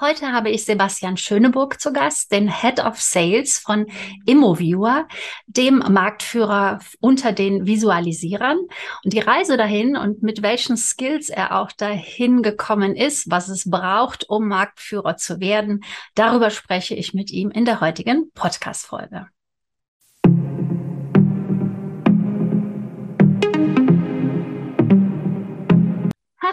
Heute habe ich Sebastian Schöneburg zu Gast, den Head of Sales von Immoviewer, dem Marktführer unter den Visualisierern. Und die Reise dahin und mit welchen Skills er auch dahin gekommen ist, was es braucht, um Marktführer zu werden, darüber spreche ich mit ihm in der heutigen Podcast-Folge.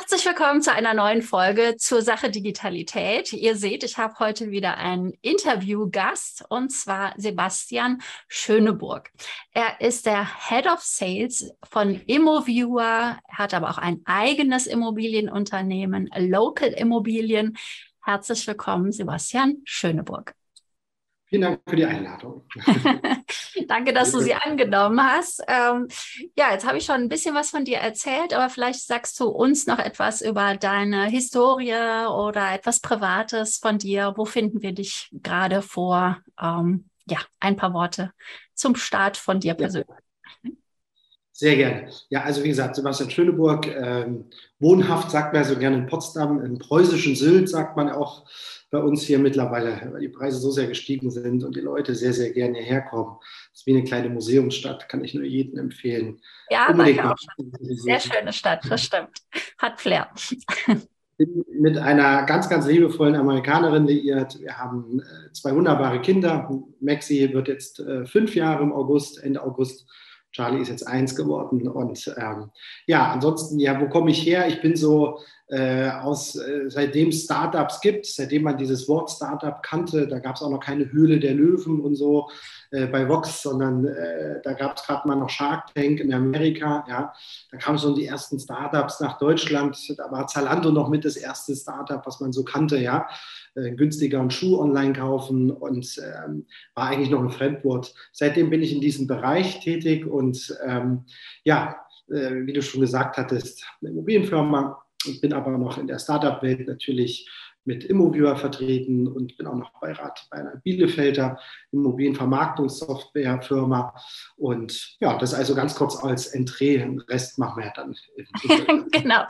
Herzlich willkommen zu einer neuen Folge zur Sache Digitalität. Ihr seht, ich habe heute wieder einen Interviewgast und zwar Sebastian Schöneburg. Er ist der Head of Sales von Immoviewer, hat aber auch ein eigenes Immobilienunternehmen, Local Immobilien. Herzlich willkommen, Sebastian Schöneburg. Vielen Dank für die Einladung. Danke, dass du sie angenommen hast. Ähm, ja, jetzt habe ich schon ein bisschen was von dir erzählt, aber vielleicht sagst du uns noch etwas über deine Historie oder etwas Privates von dir. Wo finden wir dich gerade vor? Ähm, ja, ein paar Worte zum Start von dir persönlich. Ja. Sehr gerne. Ja, also wie gesagt, Sebastian Schöneburg, ähm, wohnhaft sagt man so gerne in Potsdam, im preußischen Sylt sagt man auch bei uns hier mittlerweile, weil die Preise so sehr gestiegen sind und die Leute sehr, sehr gerne hierher kommen. Das ist wie eine kleine Museumsstadt, kann ich nur jedem empfehlen. Ja, Unbedingt auch schon. Sehr schöne Stadt, das stimmt. Hat Flair. Mit einer ganz, ganz liebevollen Amerikanerin liiert. Wir haben äh, zwei wunderbare Kinder. Maxi wird jetzt äh, fünf Jahre im August, Ende August. Charlie ist jetzt eins geworden. Und ähm, ja, ansonsten, ja, wo komme ich her? Ich bin so äh, aus, äh, seitdem es Startups gibt, seitdem man dieses Wort Startup kannte, da gab es auch noch keine Höhle der Löwen und so äh, bei Vox, sondern äh, da gab es gerade mal noch Shark Tank in Amerika, ja, da kamen schon die ersten Startups nach Deutschland, da war Zalando noch mit das erste Startup, was man so kannte, ja, äh, günstiger einen Schuh online kaufen und ähm, war eigentlich noch ein Fremdwort. Seitdem bin ich in diesem Bereich tätig und ähm, ja, äh, wie du schon gesagt hattest, eine Immobilienfirma, ich bin aber noch in der Startup-Welt natürlich mit Immoviewer vertreten und bin auch noch Beirat bei einer Bielefelder Immobilienvermarktungssoftwarefirma. Und ja, das also ganz kurz als Entree. Den Rest machen wir ja dann. genau.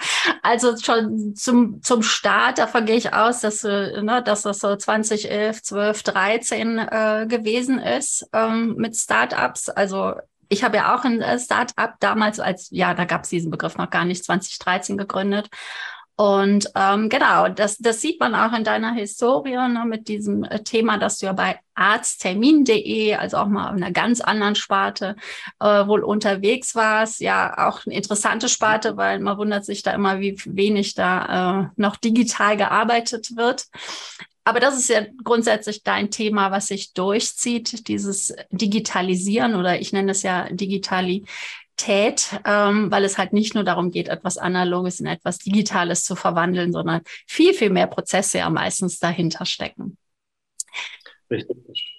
Also schon zum, zum Start, davon gehe ich aus, dass, ne, dass das so 2011, 12, 13 äh, gewesen ist ähm, mit Startups. Also ich habe ja auch ein äh, Start-up damals als, ja, da gab es diesen Begriff noch gar nicht, 2013 gegründet. Und ähm, genau, das, das sieht man auch in deiner Historie ne, mit diesem äh, Thema, dass du ja bei arzttermin.de, also auch mal in einer ganz anderen Sparte, äh, wohl unterwegs warst. Ja, auch eine interessante Sparte, weil man wundert sich da immer, wie wenig da äh, noch digital gearbeitet wird. Aber das ist ja grundsätzlich dein Thema, was sich durchzieht, dieses Digitalisieren oder ich nenne es ja Digitalität, ähm, weil es halt nicht nur darum geht, etwas Analoges in etwas Digitales zu verwandeln, sondern viel, viel mehr Prozesse ja meistens dahinter stecken. Richtig,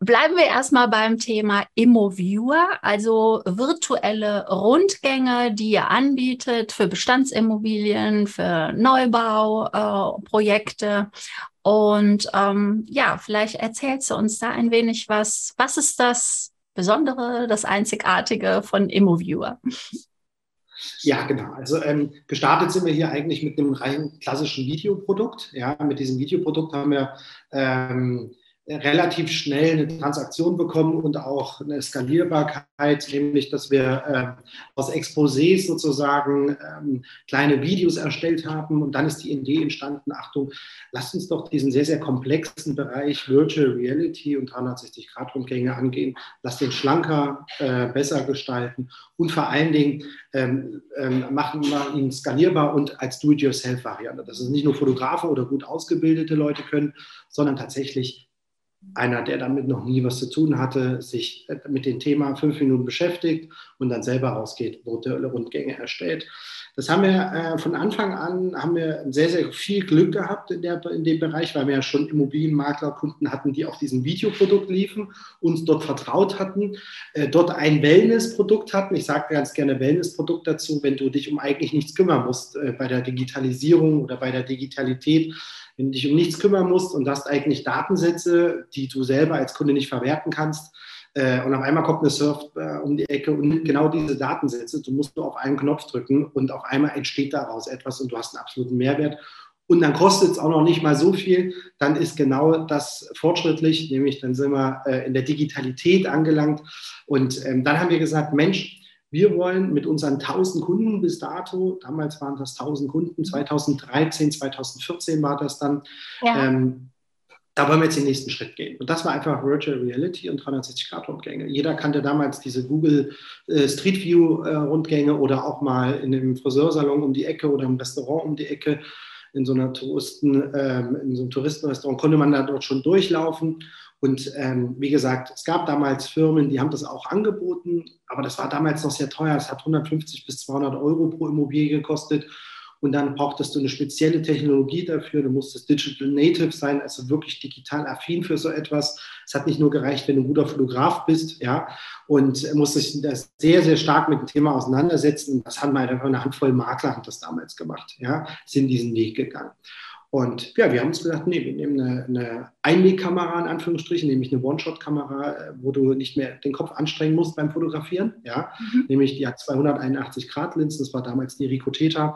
Bleiben wir erstmal beim Thema Immoviewer, also virtuelle Rundgänge, die ihr anbietet für Bestandsimmobilien, für Neubauprojekte. Äh, und ähm, ja, vielleicht erzählst du uns da ein wenig was. Was ist das Besondere, das Einzigartige von Immoviewer? Ja, genau. Also ähm, gestartet sind wir hier eigentlich mit einem rein klassischen Videoprodukt. Ja, mit diesem Videoprodukt haben wir ähm, relativ schnell eine Transaktion bekommen und auch eine Skalierbarkeit, nämlich dass wir äh, aus Exposés sozusagen ähm, kleine Videos erstellt haben und dann ist die Idee entstanden, Achtung, lasst uns doch diesen sehr, sehr komplexen Bereich Virtual Reality und 360-Grad-Rundgänge angehen, lasst den schlanker, äh, besser gestalten und vor allen Dingen ähm, ähm, machen wir ihn skalierbar und als Do-it-yourself-Variante. Dass es nicht nur Fotografen oder gut ausgebildete Leute können, sondern tatsächlich einer, der damit noch nie was zu tun hatte, sich mit dem Thema fünf Minuten beschäftigt und dann selber rausgeht, virtuelle Rundgänge erstellt. Das haben wir äh, von Anfang an, haben wir sehr, sehr viel Glück gehabt in, der, in dem Bereich, weil wir ja schon Immobilienmaklerkunden hatten, die auf diesem Videoprodukt liefen, uns dort vertraut hatten, äh, dort ein Wellnessprodukt hatten. Ich sage ganz gerne Wellnessprodukt dazu, wenn du dich um eigentlich nichts kümmern musst äh, bei der Digitalisierung oder bei der Digitalität wenn du dich um nichts kümmern musst und hast eigentlich Datensätze, die du selber als Kunde nicht verwerten kannst, äh, und auf einmal kommt eine Surf äh, um die Ecke und nimmt genau diese Datensätze, du musst nur auf einen Knopf drücken und auf einmal entsteht daraus etwas und du hast einen absoluten Mehrwert und dann kostet es auch noch nicht mal so viel, dann ist genau das fortschrittlich, nämlich dann sind wir äh, in der Digitalität angelangt. Und ähm, dann haben wir gesagt, Mensch, wir wollen mit unseren 1000 Kunden bis dato, damals waren das 1000 Kunden, 2013, 2014 war das dann, ja. ähm, da wollen wir jetzt den nächsten Schritt gehen. Und das war einfach Virtual Reality und 360-Grad-Rundgänge. Jeder kannte damals diese Google äh, Street View-Rundgänge äh, oder auch mal in einem Friseursalon um die Ecke oder im Restaurant um die Ecke in so einer Touristen, ähm, in so einem Touristenrestaurant konnte man da dort schon durchlaufen. Und ähm, wie gesagt, es gab damals Firmen, die haben das auch angeboten, aber das war damals noch sehr teuer. Es hat 150 bis 200 Euro pro Immobilie gekostet. Und dann brauchtest du eine spezielle Technologie dafür. Du musstest Digital Native sein, also wirklich digital affin für so etwas. Es hat nicht nur gereicht, wenn du ein guter Fotograf bist, ja, und musstest das sehr, sehr stark mit dem Thema auseinandersetzen. Das haben halt einfach eine Handvoll Makler hat das damals gemacht, ja, sind diesen Weg gegangen. Und ja, wir haben uns gedacht, nee, wir nehmen eine, eine Einwegkamera in Anführungsstrichen, nämlich eine One-Shot-Kamera, äh, wo du nicht mehr den Kopf anstrengen musst beim Fotografieren. Ja, mhm. nämlich die hat 281 Grad Linsen, das war damals die Ricoh Theta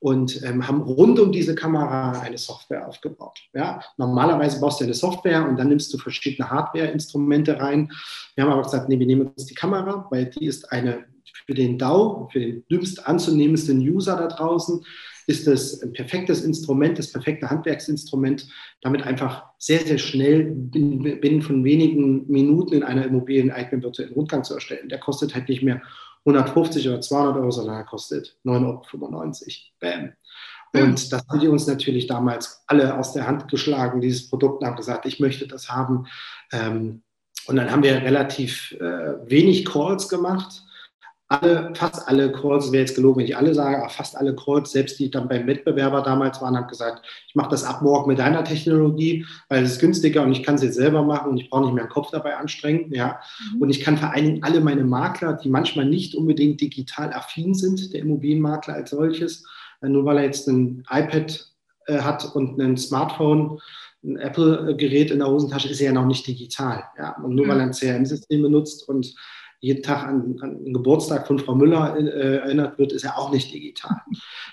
und ähm, haben rund um diese Kamera eine Software aufgebaut. Ja, normalerweise baust du eine Software und dann nimmst du verschiedene Hardware-Instrumente rein. Wir haben aber gesagt, nee, wir nehmen uns die Kamera, weil die ist eine für den DAO, für den dümmst anzunehmendsten User da draußen, ist das ein perfektes Instrument, das perfekte Handwerksinstrument, damit einfach sehr, sehr schnell binnen von wenigen Minuten in einer Immobilie einen eigenen virtuellen Rundgang zu erstellen. Der kostet halt nicht mehr 150 oder 200 Euro, sondern er kostet 9,95 Euro. Bam. Und das haben die uns natürlich damals alle aus der Hand geschlagen, dieses Produkt, und haben gesagt, ich möchte das haben. Ähm, und dann haben wir relativ äh, wenig Calls gemacht alle, fast alle Calls, wäre jetzt gelogen, wenn ich alle sage, aber fast alle Calls, selbst die dann beim Wettbewerber damals waren, haben gesagt, ich mache das ab morgen mit deiner Technologie, weil es ist günstiger und ich kann es jetzt selber machen und ich brauche nicht mehr den Kopf dabei anstrengen. Ja. Mhm. Und ich kann vor allen Dingen alle meine Makler, die manchmal nicht unbedingt digital affin sind, der Immobilienmakler als solches, äh, nur weil er jetzt ein iPad äh, hat und ein Smartphone, ein Apple-Gerät in der Hosentasche, ist er ja noch nicht digital. Ja. Und nur mhm. weil er ein CRM-System benutzt und jeden Tag an, an den Geburtstag von Frau Müller äh, erinnert wird, ist ja auch nicht digital.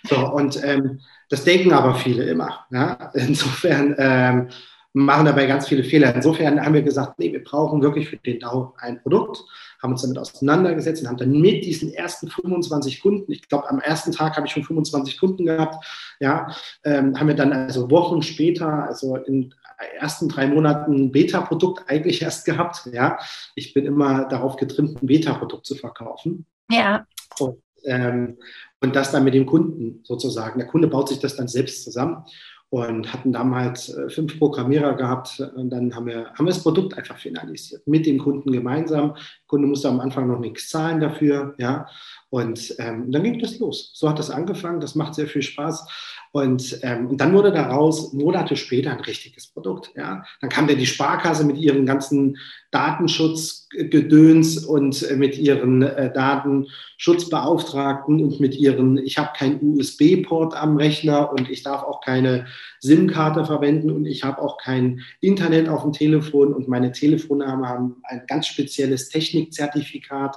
So, und ähm, das denken aber viele immer. Ja? Insofern ähm, machen dabei ganz viele Fehler. Insofern haben wir gesagt, nee, wir brauchen wirklich für den DAO ein Produkt, haben uns damit auseinandergesetzt und haben dann mit diesen ersten 25 Kunden, ich glaube, am ersten Tag habe ich schon 25 Kunden gehabt, ja, ähm, haben wir dann also Wochen später, also in ersten drei Monaten ein Beta-Produkt eigentlich erst gehabt. Ja, ich bin immer darauf getrimmt, ein Beta-Produkt zu verkaufen. Ja. Und, ähm, und das dann mit dem Kunden sozusagen. Der Kunde baut sich das dann selbst zusammen und hatten damals äh, fünf Programmierer gehabt und dann haben wir, haben wir das Produkt einfach finalisiert mit dem Kunden gemeinsam. Der Kunde musste am Anfang noch nichts zahlen dafür, ja. Und ähm, dann ging das los. So hat das angefangen. Das macht sehr viel Spaß. Und, ähm, und dann wurde daraus Monate später ein richtiges Produkt. Ja. Dann kam dann die Sparkasse mit ihren ganzen Datenschutzgedöns und äh, mit ihren äh, Datenschutzbeauftragten und mit ihren, ich habe keinen USB-Port am Rechner und ich darf auch keine SIM-Karte verwenden und ich habe auch kein Internet auf dem Telefon und meine Telefonnamen haben ein ganz spezielles Technikzertifikat.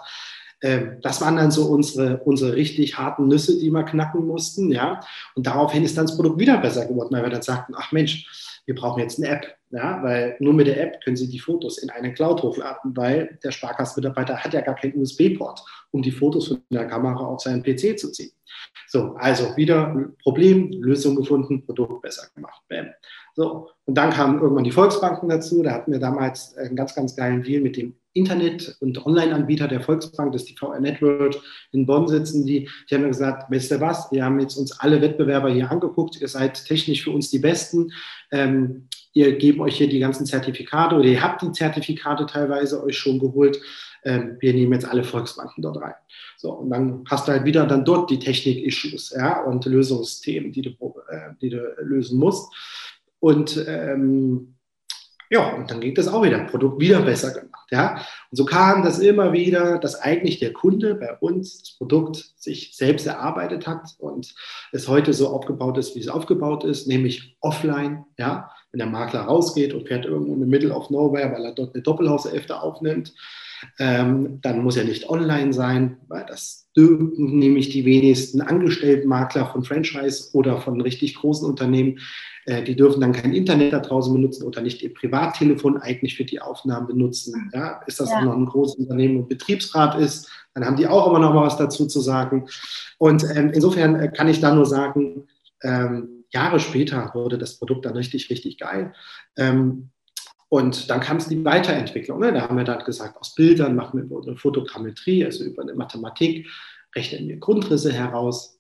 Ähm, das waren dann so unsere, unsere richtig harten Nüsse, die wir knacken mussten, ja. Und daraufhin ist dann das Produkt wieder besser geworden, weil wir dann sagten, ach Mensch, wir brauchen jetzt eine App, ja, weil nur mit der App können Sie die Fotos in eine Cloud hochladen, weil der Sparkassenmitarbeiter hat ja gar keinen USB-Port, um die Fotos von der Kamera auf seinen PC zu ziehen. So, also wieder Problem, Lösung gefunden, Produkt besser gemacht. Bam. So, und dann kamen irgendwann die Volksbanken dazu. Da hatten wir damals einen ganz, ganz geilen Deal mit dem Internet- und Online-Anbieter der Volksbank, das ist die VR Network in Bonn sitzen die. Die haben gesagt, wisst ihr was, wir haben jetzt uns alle Wettbewerber hier angeguckt, ihr seid technisch für uns die Besten. Ähm, ihr gebt euch hier die ganzen Zertifikate oder ihr habt die Zertifikate teilweise euch schon geholt. Ähm, wir nehmen jetzt alle Volksbanken dort rein. So, und dann hast du halt wieder dann dort die Technik-Issues ja, und Lösungsthemen, die du, äh, die du lösen musst. Und ähm, ja, und dann ging das auch wieder, Produkt wieder besser gemacht. Ja? Und so kam das immer wieder, dass eigentlich der Kunde bei uns das Produkt sich selbst erarbeitet hat und es heute so aufgebaut ist, wie es aufgebaut ist, nämlich offline. Ja? Wenn der Makler rausgeht und fährt irgendwo in the middle of nowhere, weil er dort eine Doppelhaushälfte aufnimmt, Ähm, dann muss er nicht online sein, weil das dürfen nämlich die wenigsten Angestelltenmakler von Franchise oder von richtig großen Unternehmen. Äh, die dürfen dann kein Internet da draußen benutzen oder nicht ihr Privattelefon eigentlich für die Aufnahmen benutzen. Ja, ist das ja. noch ein großes Unternehmen und Betriebsrat ist, dann haben die auch immer noch mal was dazu zu sagen. Und ähm, insofern äh, kann ich da nur sagen, ähm, Jahre später wurde das Produkt dann richtig, richtig geil. Ähm, und dann kam es die Weiterentwicklung. Ne? Da haben wir dann gesagt, aus Bildern machen wir eine Fotogrammetrie, also über eine Mathematik, rechnen wir Grundrisse heraus,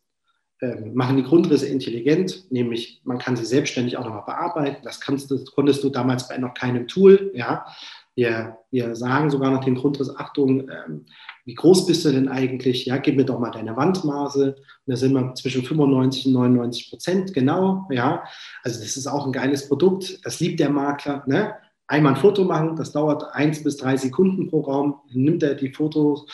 ähm, machen die Grundrisse intelligent, nämlich man kann sie selbstständig auch nochmal bearbeiten. Das, kannst, das konntest du damals bei noch keinem Tool. Ja? Wir, wir sagen sogar noch den Grundriss, Achtung, ähm, wie groß bist du denn eigentlich? Ja, gib mir doch mal deine Wandmaße. Und da sind wir zwischen 95 und 99 Prozent genau. Ja, also das ist auch ein geiles Produkt. Das liebt der Makler. Ne? Einmal ein Foto machen, das dauert eins bis drei Sekunden pro Raum. Dann nimmt er die Fotos,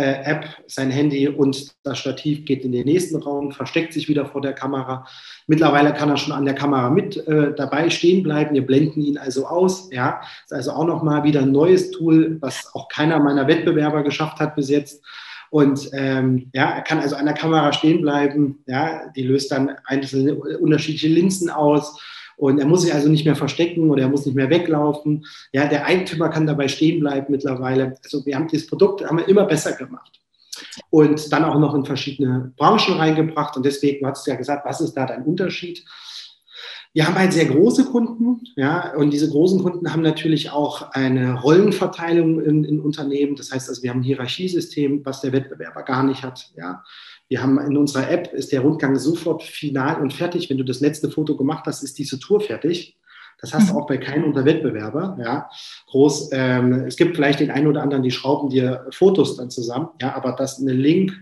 App, sein Handy und das Stativ geht in den nächsten Raum, versteckt sich wieder vor der Kamera. Mittlerweile kann er schon an der Kamera mit äh, dabei stehen bleiben. Wir blenden ihn also aus. Ja, ist also auch nochmal wieder ein neues Tool, was auch keiner meiner Wettbewerber geschafft hat bis jetzt. Und ähm, ja, er kann also an der Kamera stehen bleiben. Ja, die löst dann einzelne unterschiedliche Linsen aus und er muss sich also nicht mehr verstecken oder er muss nicht mehr weglaufen. Ja, der Eigentümer kann dabei stehen bleiben mittlerweile. Also wir haben dieses Produkt haben wir immer besser gemacht. Und dann auch noch in verschiedene Branchen reingebracht. Und deswegen hast du ja gesagt, was ist da dein Unterschied? Wir haben halt sehr große Kunden, ja, und diese großen Kunden haben natürlich auch eine Rollenverteilung in, in Unternehmen. Das heißt also, wir haben ein Hierarchiesystem, was der Wettbewerber gar nicht hat, ja. Wir haben in unserer App ist der Rundgang sofort final und fertig. Wenn du das letzte Foto gemacht hast, ist diese Tour fertig. Das hast du mhm. auch bei keinem unserer Wettbewerber. Ja, groß. Ähm, es gibt vielleicht den einen oder anderen, die schrauben dir Fotos dann zusammen. Ja, aber das eine Link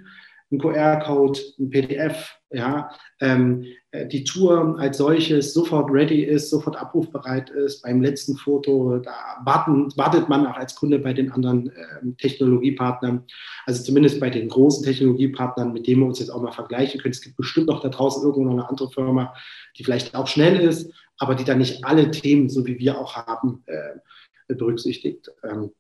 ein QR-Code, ein PDF, ja, ähm, äh, die Tour als solches sofort ready ist, sofort abrufbereit ist. Beim letzten Foto, da warten, wartet man auch als Kunde bei den anderen äh, Technologiepartnern, also zumindest bei den großen Technologiepartnern, mit denen wir uns jetzt auch mal vergleichen können. Es gibt bestimmt auch da draußen irgendwo noch eine andere Firma, die vielleicht auch schnell ist, aber die dann nicht alle Themen, so wie wir auch haben, äh, berücksichtigt. Ähm,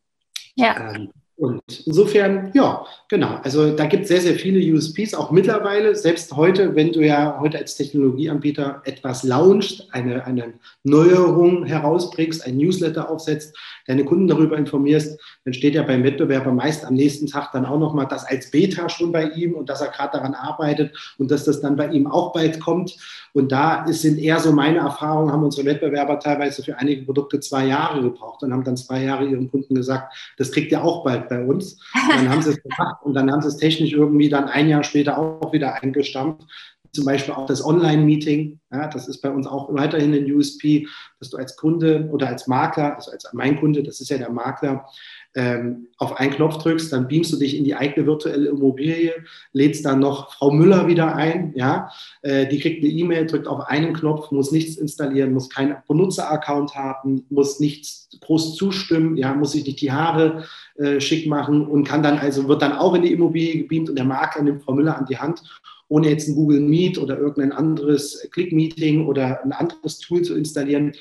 ja. Ähm, und insofern, ja, genau. Also da gibt es sehr, sehr viele USPs, auch mittlerweile. Selbst heute, wenn du ja heute als Technologieanbieter etwas launchst, eine, eine Neuerung herausbringst, ein Newsletter aufsetzt, deine Kunden darüber informierst, dann steht ja beim Wettbewerber meist am nächsten Tag dann auch nochmal das als Beta schon bei ihm und dass er gerade daran arbeitet und dass das dann bei ihm auch bald kommt. Und da sind eher so meine Erfahrungen, haben unsere Wettbewerber teilweise für einige Produkte zwei Jahre gebraucht und haben dann zwei Jahre ihren Kunden gesagt, das kriegt ihr auch bald bei uns. Und dann haben sie es gemacht und dann haben sie es technisch irgendwie dann ein Jahr später auch wieder eingestampft. Zum Beispiel auch das Online-Meeting. Ja, das ist bei uns auch weiterhin ein USP, dass du als Kunde oder als Makler, also als mein Kunde, das ist ja der Makler, ähm, auf einen Knopf drückst, dann beamst du dich in die eigene virtuelle Immobilie, lädst dann noch Frau Müller wieder ein, ja, äh, die kriegt eine E-Mail, drückt auf einen Knopf, muss nichts installieren, muss keinen Benutzeraccount haben, muss nichts groß zustimmen, ja, muss sich nicht die Haare äh, schick machen und kann dann also, wird dann auch in die Immobilie gebeamt und der Makler nimmt Frau Müller an die Hand ohne jetzt ein Google Meet oder irgendein anderes Click-Meeting oder ein anderes Tool zu installieren,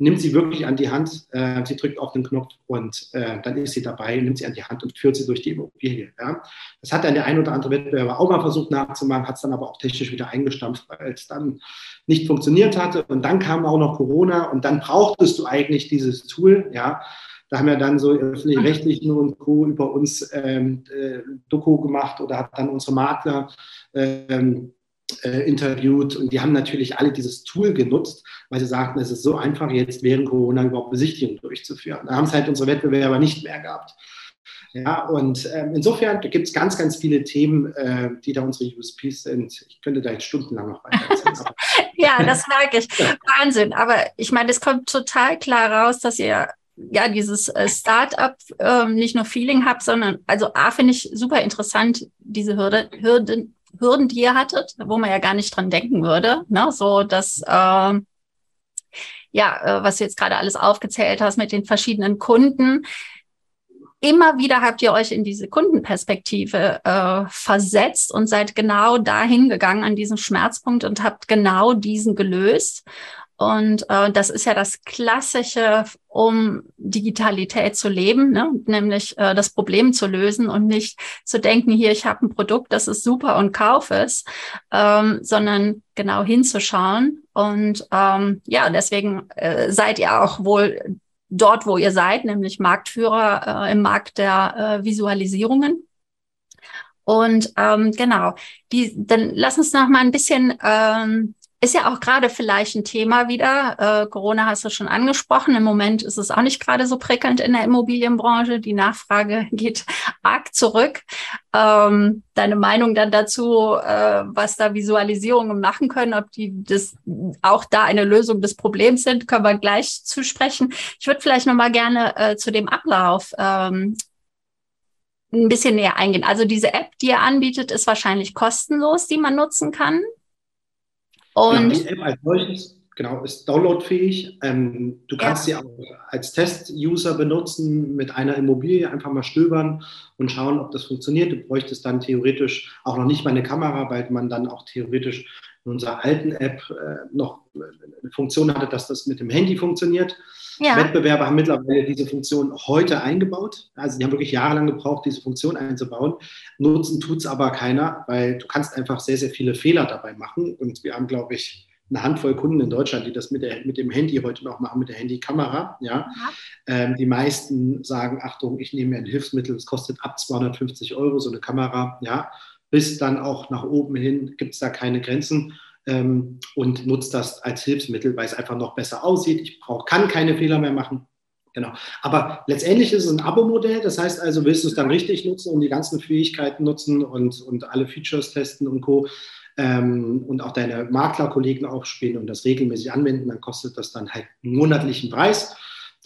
nimmt sie wirklich an die Hand, äh, sie drückt auf den Knopf und äh, dann ist sie dabei, nimmt sie an die Hand und führt sie durch die Immobilie. Ja. Das hat dann der ein oder andere Wettbewerber auch mal versucht nachzumachen, hat es dann aber auch technisch wieder eingestampft, weil es dann nicht funktioniert hatte. Und dann kam auch noch Corona und dann brauchtest du eigentlich dieses Tool, ja. Da haben wir dann so öffentlich-rechtlichen und Co. über uns ähm, äh, Doku gemacht oder hat dann unsere Makler ähm, äh, interviewt und die haben natürlich alle dieses Tool genutzt, weil sie sagten, es ist so einfach, jetzt während Corona überhaupt Besichtigungen durchzuführen. Da haben es halt unsere Wettbewerber nicht mehr gehabt. Ja, und ähm, insofern gibt es ganz, ganz viele Themen, äh, die da unsere USPs sind. Ich könnte da jetzt stundenlang noch weiter ja, das merke ich. Wahnsinn. Aber ich meine, es kommt total klar raus, dass ihr ja dieses äh, Startup äh, nicht nur Feeling habt, sondern also A finde ich super interessant, diese Hürde, Hürden, Hürden, die ihr hattet, wo man ja gar nicht dran denken würde. Ne? So, dass äh, ja, was du jetzt gerade alles aufgezählt hast mit den verschiedenen Kunden. Immer wieder habt ihr euch in diese Kundenperspektive äh, versetzt und seid genau dahin gegangen an diesem Schmerzpunkt und habt genau diesen gelöst. Und äh, das ist ja das Klassische, um Digitalität zu leben, ne? nämlich äh, das Problem zu lösen und nicht zu denken, hier, ich habe ein Produkt, das ist super und kauf es, ähm, sondern genau hinzuschauen. Und ähm, ja, deswegen äh, seid ihr auch wohl dort, wo ihr seid, nämlich Marktführer äh, im Markt der äh, Visualisierungen. Und ähm, genau, die, dann lass uns noch mal ein bisschen ähm, ist ja auch gerade vielleicht ein Thema wieder. Äh, Corona hast du schon angesprochen. Im Moment ist es auch nicht gerade so prickelnd in der Immobilienbranche. Die Nachfrage geht arg zurück. Ähm, deine Meinung dann dazu, äh, was da Visualisierungen machen können, ob die das auch da eine Lösung des Problems sind, können wir gleich zusprechen. Ich würde vielleicht noch mal gerne äh, zu dem Ablauf ähm, ein bisschen näher eingehen. Also diese App, die ihr anbietet, ist wahrscheinlich kostenlos, die man nutzen kann. Und genau, die App als solches genau, ist downloadfähig. Ähm, du kannst ja. sie auch als Test-User benutzen, mit einer Immobilie einfach mal stöbern und schauen, ob das funktioniert. Du bräuchtest dann theoretisch auch noch nicht mal eine Kamera, weil man dann auch theoretisch in unserer alten App äh, noch eine Funktion hatte, dass das mit dem Handy funktioniert. Ja. Wettbewerber haben mittlerweile diese Funktion heute eingebaut. Also die haben wirklich jahrelang gebraucht, diese Funktion einzubauen. Nutzen tut es aber keiner, weil du kannst einfach sehr, sehr viele Fehler dabei machen. Und wir haben, glaube ich, eine Handvoll Kunden in Deutschland, die das mit, der, mit dem Handy heute noch machen, mit der Handykamera. Ja. Ähm, die meisten sagen, Achtung, ich nehme mir ein Hilfsmittel, das kostet ab 250 Euro so eine Kamera. Ja. Bis dann auch nach oben hin gibt es da keine Grenzen ähm, und nutze das als Hilfsmittel, weil es einfach noch besser aussieht. Ich brauch, kann keine Fehler mehr machen. Genau. Aber letztendlich ist es ein Abo-Modell. Das heißt also, willst du es dann richtig nutzen und die ganzen Fähigkeiten nutzen und, und alle Features testen und Co. Ähm, und auch deine Maklerkollegen aufspielen und das regelmäßig anwenden, dann kostet das dann halt einen monatlichen Preis.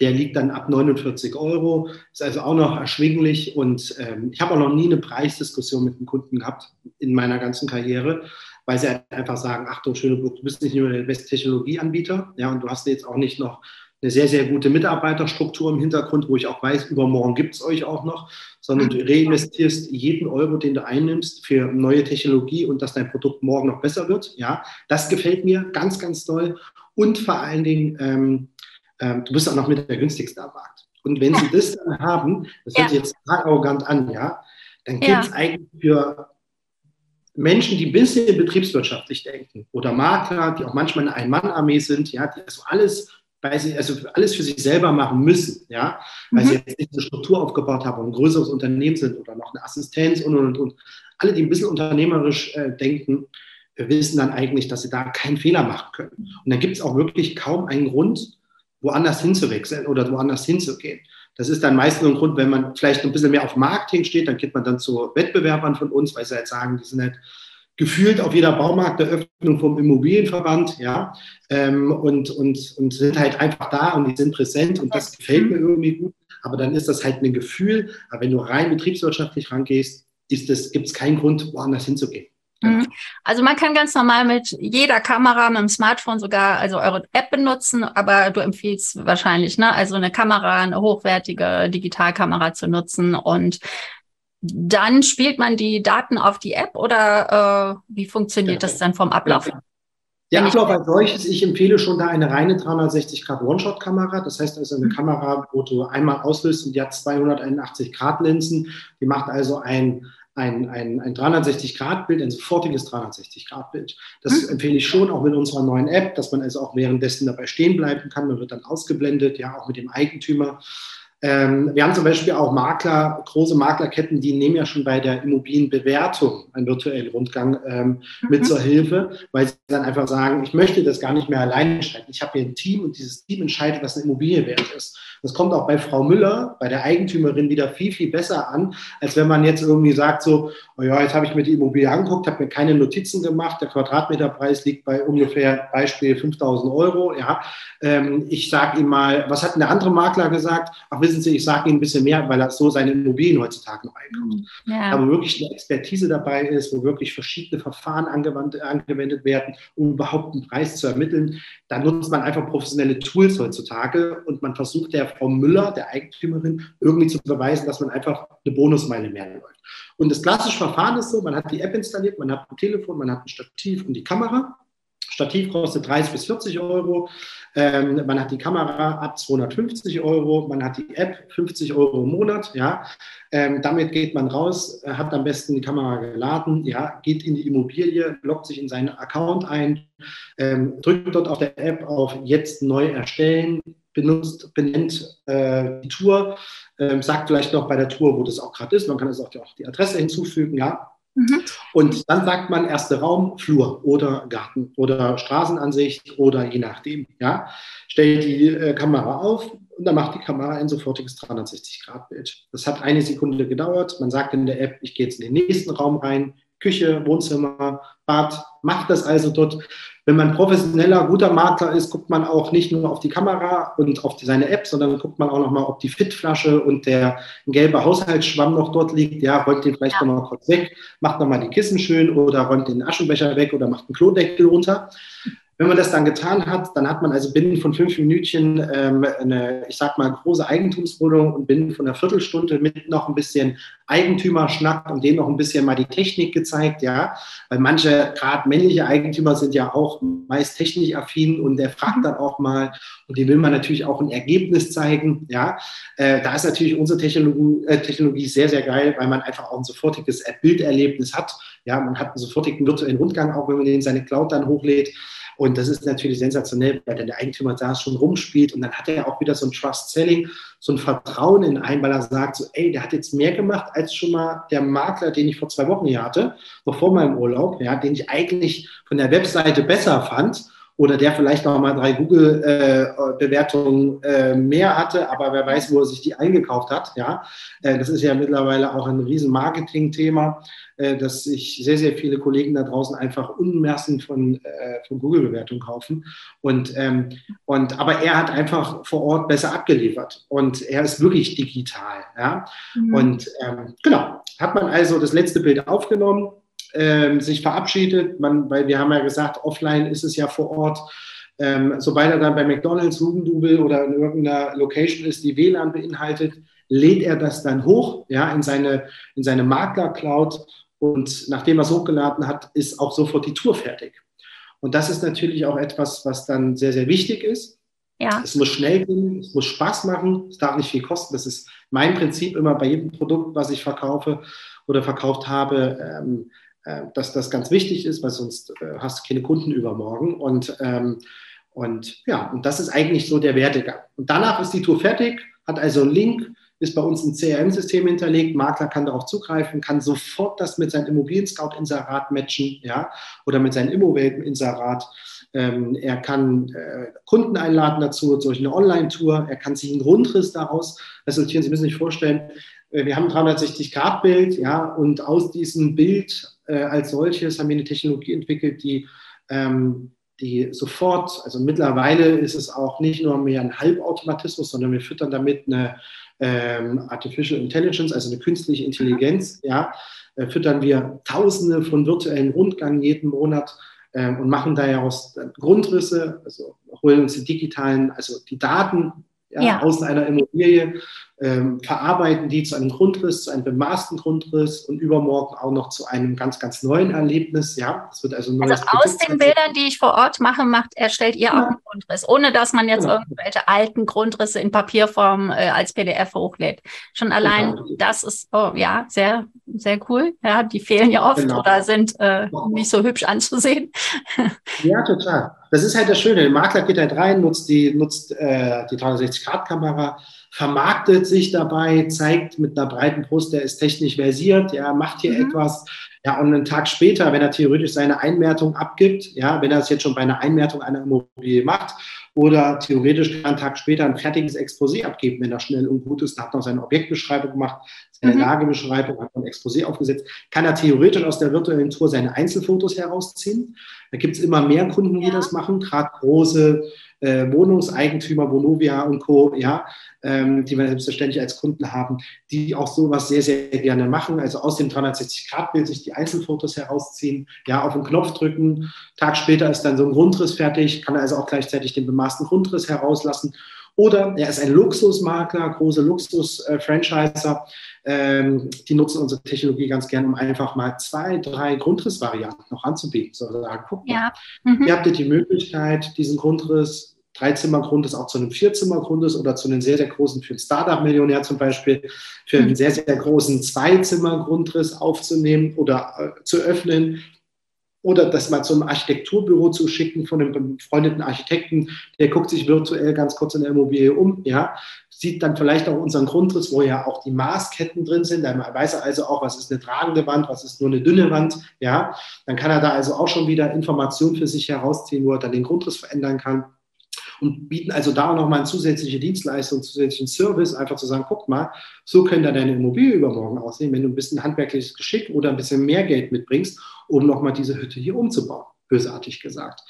Der liegt dann ab 49 Euro, ist also auch noch erschwinglich. Und ähm, ich habe auch noch nie eine Preisdiskussion mit einem Kunden gehabt in meiner ganzen Karriere weil sie halt einfach sagen, Achtung, Schöneburg, du bist nicht nur der beste Technologieanbieter, ja, und du hast jetzt auch nicht noch eine sehr, sehr gute Mitarbeiterstruktur im Hintergrund, wo ich auch weiß, übermorgen gibt es euch auch noch, sondern du reinvestierst jeden Euro, den du einnimmst für neue Technologie und dass dein Produkt morgen noch besser wird. Ja, das gefällt mir ganz, ganz toll. Und vor allen Dingen, ähm, ähm, du bist auch noch mit der günstigste am Markt. Und wenn sie das dann haben, das hört sich jetzt arrogant an, ja, dann gibt es ja. eigentlich für Menschen, die ein bisschen betriebswirtschaftlich denken oder Makler, die auch manchmal eine Ein-Mann-Armee sind, ja, die also alles, weil sie also alles für sich selber machen müssen, ja, weil mhm. sie jetzt nicht eine Struktur aufgebaut haben und ein größeres Unternehmen sind oder noch eine Assistenz und und und. Alle, die ein bisschen unternehmerisch äh, denken, wissen dann eigentlich, dass sie da keinen Fehler machen können. Und dann gibt es auch wirklich kaum einen Grund, woanders hinzuwechseln oder woanders hinzugehen. Das ist dann meistens ein Grund, wenn man vielleicht ein bisschen mehr auf Marketing steht, dann geht man dann zu Wettbewerbern von uns, weil sie halt sagen, die sind halt gefühlt auf jeder Baumarkteröffnung vom Immobilienverband, ja, ähm, und, und, und sind halt einfach da und die sind präsent und das gefällt mir irgendwie gut. Aber dann ist das halt ein Gefühl. Aber wenn du rein betriebswirtschaftlich rangehst, gibt es keinen Grund, woanders hinzugehen. Mhm. Also man kann ganz normal mit jeder Kamera, mit dem Smartphone sogar, also eure App benutzen, aber du empfiehlst wahrscheinlich, ne, also eine Kamera, eine hochwertige Digitalkamera zu nutzen und dann spielt man die Daten auf die App oder äh, wie funktioniert ja. das dann vom Ablauf? Ja. Der Ablauf als solches, ich empfehle schon da eine reine 360 Grad One-Shot-Kamera. Das heißt also eine mhm. Kamera, wo du einmal auslöst und die hat 281 Grad Linsen. Die macht also ein ein, ein, ein 360-Grad-Bild, ein sofortiges 360-Grad-Bild. Das mhm. empfehle ich schon auch mit unserer neuen App, dass man also auch währenddessen dabei stehen bleiben kann. Man wird dann ausgeblendet, ja, auch mit dem Eigentümer. Ähm, wir haben zum Beispiel auch Makler, große Maklerketten, die nehmen ja schon bei der Immobilienbewertung einen virtuellen Rundgang ähm, mhm. mit zur Hilfe, weil sie dann einfach sagen, ich möchte das gar nicht mehr alleine entscheiden. Ich habe hier ein Team und dieses Team entscheidet, was eine Immobilie wert ist. Das kommt auch bei Frau Müller, bei der Eigentümerin, wieder viel, viel besser an, als wenn man jetzt irgendwie sagt, so, oh ja, jetzt habe ich mir die Immobilie angeguckt, habe mir keine Notizen gemacht, der Quadratmeterpreis liegt bei ungefähr, Beispiel 5000 Euro. Ja. Ähm, ich sage ihm mal, was hat denn der andere Makler gesagt? Ach, wissen Sie, ich sage Ihnen ein bisschen mehr, weil er so seine Immobilien heutzutage noch einkauft. Mhm. Ja. Aber wirklich eine Expertise dabei ist, wo wirklich verschiedene Verfahren angewandt, angewendet werden, um überhaupt einen Preis zu ermitteln. Da nutzt man einfach professionelle Tools heutzutage und man versucht der Frau Müller, der Eigentümerin, irgendwie zu beweisen, dass man einfach eine Bonusmeile mehr läuft. Und das klassische Verfahren ist so, man hat die App installiert, man hat ein Telefon, man hat ein Stativ und die Kamera, Stativ kostet 30 bis 40 Euro. Ähm, man hat die Kamera ab 250 Euro, man hat die App 50 Euro im Monat. Ja, ähm, damit geht man raus, hat am besten die Kamera geladen, ja, geht in die Immobilie, loggt sich in seinen Account ein, ähm, drückt dort auf der App auf Jetzt neu erstellen, benutzt, benennt äh, die Tour, ähm, sagt vielleicht noch bei der Tour, wo das auch gerade ist. Man kann es auch die Adresse hinzufügen, ja. Mhm. Und dann sagt man erste Raum, Flur oder Garten oder Straßenansicht oder je nachdem. Ja, stellt die äh, Kamera auf und dann macht die Kamera ein sofortiges 360-Grad-Bild. Das hat eine Sekunde gedauert. Man sagt in der App, ich gehe jetzt in den nächsten Raum rein, Küche, Wohnzimmer, Bad, macht das also dort. Wenn man professioneller, guter Makler ist, guckt man auch nicht nur auf die Kamera und auf die, seine App, sondern guckt man auch nochmal, ob die Fitflasche und der gelbe Haushaltsschwamm noch dort liegt. Ja, räumt den vielleicht ja. nochmal kurz weg, macht nochmal die Kissen schön oder räumt den Aschenbecher weg oder macht einen Klodeckel runter. Wenn man das dann getan hat, dann hat man also binnen von fünf Minütchen ähm, eine, ich sag mal, große Eigentumswohnung und binnen von einer Viertelstunde mit noch ein bisschen Eigentümerschnack und denen noch ein bisschen mal die Technik gezeigt, ja. Weil manche, gerade männliche Eigentümer sind ja auch meist technisch affin und der fragt dann auch mal und dem will man natürlich auch ein Ergebnis zeigen, ja. Äh, da ist natürlich unsere Technologie, äh, Technologie sehr, sehr geil, weil man einfach auch ein sofortiges Bilderlebnis hat. Ja, man hat einen sofortigen virtuellen Rundgang, auch wenn man den in seine Cloud dann hochlädt. Und das ist natürlich sensationell, weil dann der Eigentümer da schon rumspielt und dann hat er auch wieder so ein Trust-Selling, so ein Vertrauen in einen, weil er sagt so, ey, der hat jetzt mehr gemacht als schon mal der Makler, den ich vor zwei Wochen hier hatte, noch vor meinem Urlaub, ja, den ich eigentlich von der Webseite besser fand oder der vielleicht noch mal drei Google-Bewertungen äh, äh, mehr hatte, aber wer weiß, wo er sich die eingekauft hat. Ja, äh, das ist ja mittlerweile auch ein riesen Marketing-Thema, äh, dass sich sehr, sehr viele Kollegen da draußen einfach Unmassen von, äh, von Google-Bewertungen kaufen. Und, ähm, und, aber er hat einfach vor Ort besser abgeliefert und er ist wirklich digital. Ja, mhm. und ähm, genau, hat man also das letzte Bild aufgenommen ähm, sich verabschiedet, man, weil wir haben ja gesagt, offline ist es ja vor Ort. Ähm, sobald er dann bei McDonalds, Hugendubel oder in irgendeiner Location ist, die WLAN beinhaltet, lädt er das dann hoch ja, in seine, in seine Makler-Cloud und nachdem er es hochgeladen hat, ist auch sofort die Tour fertig. Und das ist natürlich auch etwas, was dann sehr, sehr wichtig ist. Ja. Es muss schnell gehen, es muss Spaß machen, es darf nicht viel kosten. Das ist mein Prinzip immer bei jedem Produkt, was ich verkaufe oder verkauft habe. Ähm, äh, dass das ganz wichtig ist, weil sonst äh, hast du keine Kunden übermorgen. Und, ähm, und ja, und das ist eigentlich so der Werdegang. Und danach ist die Tour fertig, hat also einen Link, ist bei uns ein CRM-System hinterlegt, Makler kann darauf zugreifen, kann sofort das mit seinem Immobilien-Scout-Inserat matchen, ja, oder mit seinem Immowelt-Inserat. Ähm, er kann äh, Kunden einladen dazu durch eine Online-Tour. Er kann sich einen Grundriss daraus resultieren. Sie müssen sich vorstellen, äh, wir haben ein 360-Grad-Bild, ja, und aus diesem Bild äh, als solches haben wir eine Technologie entwickelt, die, ähm, die sofort, also mittlerweile ist es auch nicht nur mehr ein Halbautomatismus, sondern wir füttern damit eine ähm, Artificial Intelligence, also eine künstliche Intelligenz, ja, äh, füttern wir Tausende von virtuellen Rundgängen jeden Monat ähm, und machen daraus Grundrisse, also holen uns die digitalen, also die Daten ja, ja. aus einer Immobilie, ähm, verarbeiten die zu einem Grundriss, zu einem bemaßten Grundriss und übermorgen auch noch zu einem ganz, ganz neuen Erlebnis. Ja, das wird also, also aus den Bildern, die ich vor Ort mache, macht, erstellt ihr ja. auch einen Grundriss, ohne dass man jetzt genau. irgendwelche alten Grundrisse in Papierform äh, als PDF hochlädt. Schon allein genau. das ist, oh, ja, sehr, sehr cool. Ja, die fehlen ja oft genau. oder sind äh, nicht so hübsch anzusehen. Ja, total. Das ist halt das Schöne. Der Makler geht halt rein, nutzt die, nutzt äh, die 360-Grad-Kamera, vermarktet sich dabei, zeigt mit einer breiten Brust, der ist technisch versiert, ja, macht hier mhm. etwas. Ja, und einen Tag später, wenn er theoretisch seine Einmertung abgibt, ja, wenn er es jetzt schon bei einer Einmertung einer Immobilie macht, oder theoretisch kann einen Tag später ein fertiges Exposé abgeben, wenn er schnell und gut ist, hat noch seine Objektbeschreibung gemacht, mhm. Lagebeschreibung, hat ein Exposé aufgesetzt, kann er theoretisch aus der virtuellen Tour seine Einzelfotos herausziehen. Da gibt es immer mehr Kunden, die ja. das machen, gerade große äh, Wohnungseigentümer, Vonovia und Co., ja, ähm, die wir selbstverständlich als Kunden haben, die auch sowas sehr, sehr gerne machen. Also aus dem 360-Grad-Bild sich die Einzelfotos herausziehen, ja, auf den Knopf drücken. Tag später ist dann so ein Grundriss fertig, kann also auch gleichzeitig den bemaßten Grundriss herauslassen Oder er ist ein Luxusmakler, große Luxus-Franchiser. Ähm, die nutzen unsere Technologie ganz gern, um einfach mal zwei, drei Grundrissvarianten noch anzubieten. So sagen, guck mal, ja. mhm. ihr habt ihr die Möglichkeit, diesen Grundriss Dreizimmergrund ist auch zu einem Vierzimmergrund ist oder zu einem sehr, sehr großen, für einen Startup-Millionär zum Beispiel, für einen sehr, sehr großen Zweizimmergrundriss aufzunehmen oder äh, zu öffnen oder das mal zum Architekturbüro zu schicken von einem befreundeten Architekten, der guckt sich virtuell ganz kurz in der Immobilie um, ja, sieht dann vielleicht auch unseren Grundriss, wo ja auch die Maßketten drin sind, dann weiß er also auch, was ist eine tragende Wand, was ist nur eine dünne Wand, ja, dann kann er da also auch schon wieder Informationen für sich herausziehen, wo er dann den Grundriss verändern kann. Und bieten also da auch nochmal eine zusätzliche Dienstleistung, zusätzlichen Service, einfach zu sagen, guck mal, so könnte deine Immobilie übermorgen aussehen, wenn du ein bisschen handwerkliches Geschick oder ein bisschen mehr Geld mitbringst, um nochmal diese Hütte hier umzubauen, bösartig gesagt.